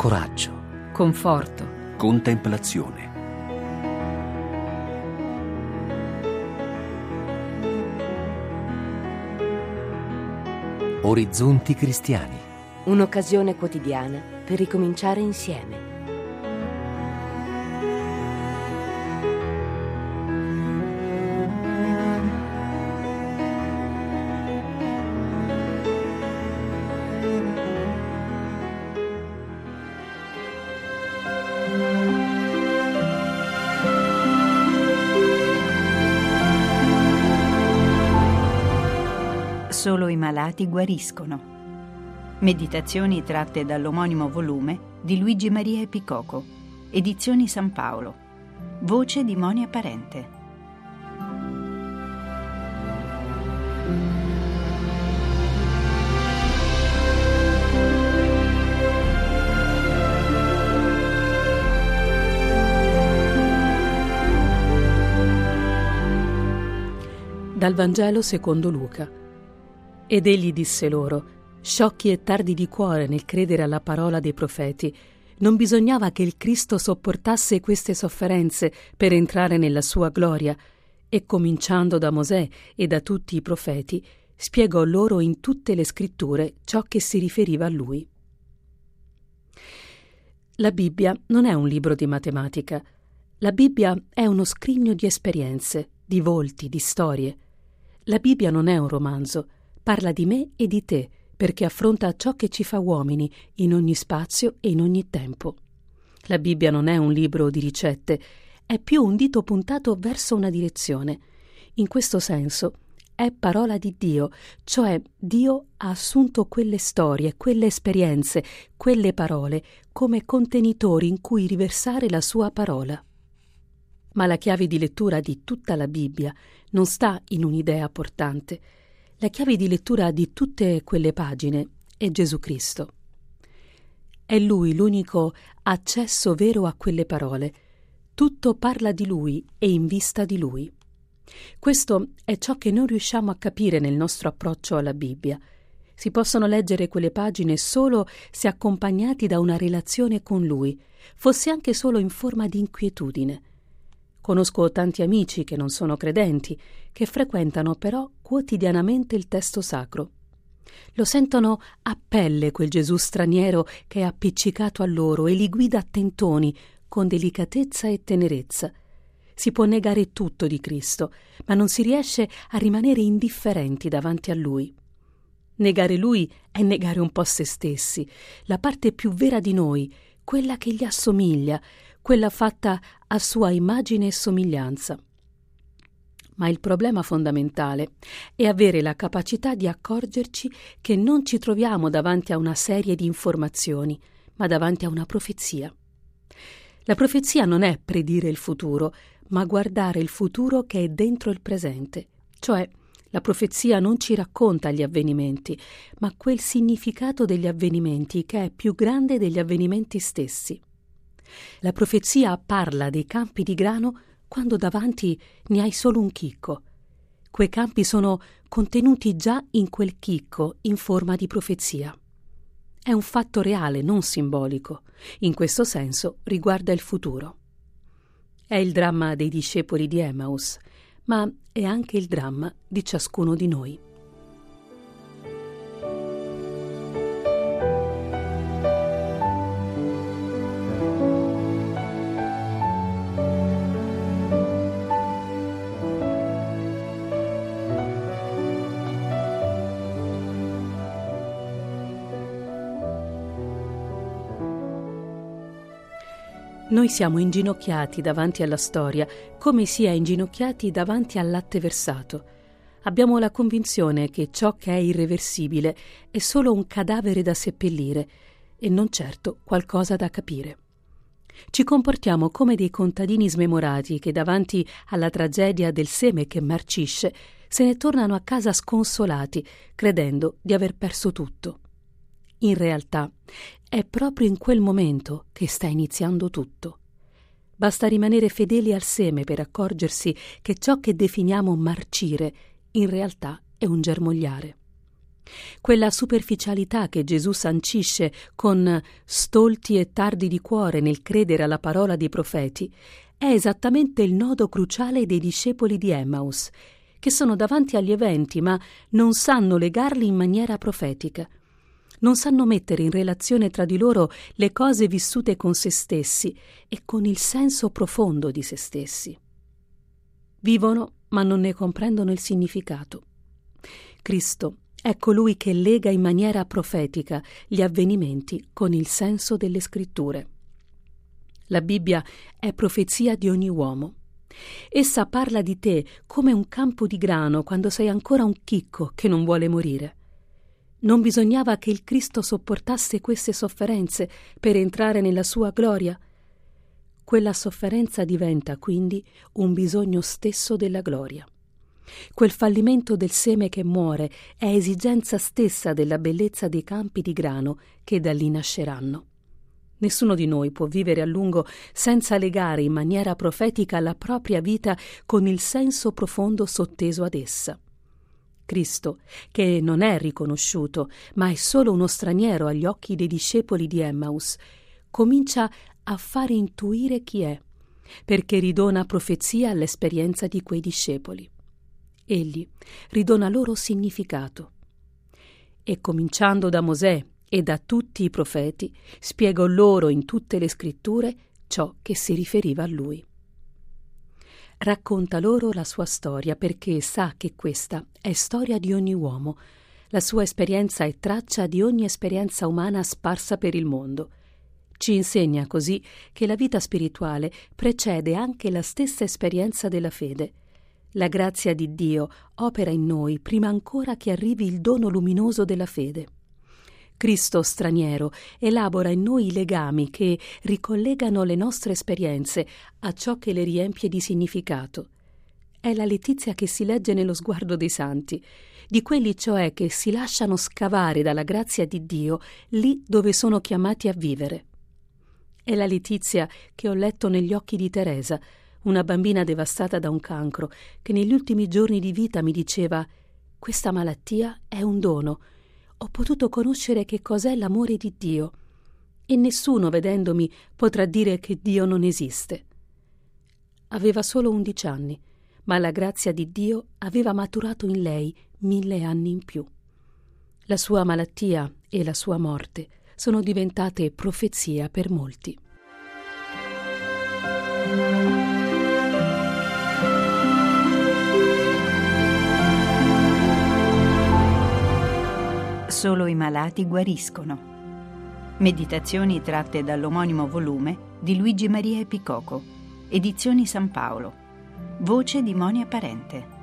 coraggio, conforto, contemplazione. orizzonti cristiani. Un'occasione quotidiana per ricominciare insieme. Solo i malati guariscono. Meditazioni tratte dall'omonimo volume di Luigi Maria Epicoco, Edizioni San Paolo. Voce di Monia Parente. Dal Vangelo secondo Luca. Ed egli disse loro, sciocchi e tardi di cuore nel credere alla parola dei profeti, non bisognava che il Cristo sopportasse queste sofferenze per entrare nella sua gloria, e cominciando da Mosè e da tutti i profeti, spiegò loro in tutte le scritture ciò che si riferiva a lui. La Bibbia non è un libro di matematica. La Bibbia è uno scrigno di esperienze, di volti, di storie. La Bibbia non è un romanzo, parla di me e di te, perché affronta ciò che ci fa uomini in ogni spazio e in ogni tempo. La Bibbia non è un libro di ricette, è più un dito puntato verso una direzione. In questo senso è parola di Dio, cioè Dio ha assunto quelle storie, quelle esperienze, quelle parole come contenitori in cui riversare la sua parola. Ma la chiave di lettura di tutta la Bibbia non sta in un'idea portante, la chiave di lettura di tutte quelle pagine è Gesù Cristo. È Lui l'unico accesso vero a quelle parole. Tutto parla di Lui e in vista di Lui. Questo è ciò che non riusciamo a capire nel nostro approccio alla Bibbia. Si possono leggere quelle pagine solo se accompagnati da una relazione con Lui, fosse anche solo in forma di inquietudine. Conosco tanti amici che non sono credenti, che frequentano però quotidianamente il testo sacro. Lo sentono a pelle quel Gesù straniero che è appiccicato a loro e li guida a tentoni, con delicatezza e tenerezza. Si può negare tutto di Cristo, ma non si riesce a rimanere indifferenti davanti a Lui. Negare Lui è negare un po' se stessi, la parte più vera di noi, quella che gli assomiglia, quella fatta a sua immagine e somiglianza. Ma il problema fondamentale è avere la capacità di accorgerci che non ci troviamo davanti a una serie di informazioni, ma davanti a una profezia. La profezia non è predire il futuro, ma guardare il futuro che è dentro il presente, cioè la profezia non ci racconta gli avvenimenti, ma quel significato degli avvenimenti che è più grande degli avvenimenti stessi. La profezia parla dei campi di grano quando davanti ne hai solo un chicco. Quei campi sono contenuti già in quel chicco in forma di profezia. È un fatto reale, non simbolico. In questo senso riguarda il futuro. È il dramma dei discepoli di Emmaus, ma è anche il dramma di ciascuno di noi. Noi siamo inginocchiati davanti alla storia, come si è inginocchiati davanti al latte versato. Abbiamo la convinzione che ciò che è irreversibile è solo un cadavere da seppellire e non certo qualcosa da capire. Ci comportiamo come dei contadini smemorati che davanti alla tragedia del seme che marcisce se ne tornano a casa sconsolati, credendo di aver perso tutto. In realtà è proprio in quel momento che sta iniziando tutto. Basta rimanere fedeli al seme per accorgersi che ciò che definiamo marcire in realtà è un germogliare. Quella superficialità che Gesù sancisce con stolti e tardi di cuore nel credere alla parola dei profeti è esattamente il nodo cruciale dei discepoli di Emmaus, che sono davanti agli eventi ma non sanno legarli in maniera profetica. Non sanno mettere in relazione tra di loro le cose vissute con se stessi e con il senso profondo di se stessi. Vivono ma non ne comprendono il significato. Cristo è colui che lega in maniera profetica gli avvenimenti con il senso delle scritture. La Bibbia è profezia di ogni uomo. Essa parla di te come un campo di grano quando sei ancora un chicco che non vuole morire. Non bisognava che il Cristo sopportasse queste sofferenze per entrare nella sua gloria? Quella sofferenza diventa quindi un bisogno stesso della gloria. Quel fallimento del seme che muore è esigenza stessa della bellezza dei campi di grano che da lì nasceranno. Nessuno di noi può vivere a lungo senza legare in maniera profetica la propria vita con il senso profondo sotteso ad essa. Cristo, che non è riconosciuto, ma è solo uno straniero agli occhi dei discepoli di Emmaus, comincia a fare intuire chi è, perché ridona profezia all'esperienza di quei discepoli egli ridona loro significato. E cominciando da Mosè e da tutti i profeti, spiegò loro in tutte le scritture ciò che si riferiva a lui. Racconta loro la sua storia perché sa che questa è storia di ogni uomo. La sua esperienza è traccia di ogni esperienza umana sparsa per il mondo. Ci insegna così che la vita spirituale precede anche la stessa esperienza della fede la grazia di Dio opera in noi prima ancora che arrivi il dono luminoso della fede. Cristo straniero elabora in noi i legami che ricollegano le nostre esperienze a ciò che le riempie di significato. È la letizia che si legge nello sguardo dei santi, di quelli cioè che si lasciano scavare dalla grazia di Dio lì dove sono chiamati a vivere. È la letizia che ho letto negli occhi di Teresa, una bambina devastata da un cancro, che negli ultimi giorni di vita mi diceva questa malattia è un dono. Ho potuto conoscere che cos'è l'amore di Dio. E nessuno, vedendomi, potrà dire che Dio non esiste. Aveva solo undici anni, ma la grazia di Dio aveva maturato in lei mille anni in più. La sua malattia e la sua morte sono diventate profezia per molti. Solo i malati guariscono. Meditazioni tratte dall'omonimo volume di Luigi Maria Epicoco, Edizioni San Paolo. Voce di Monia Parente.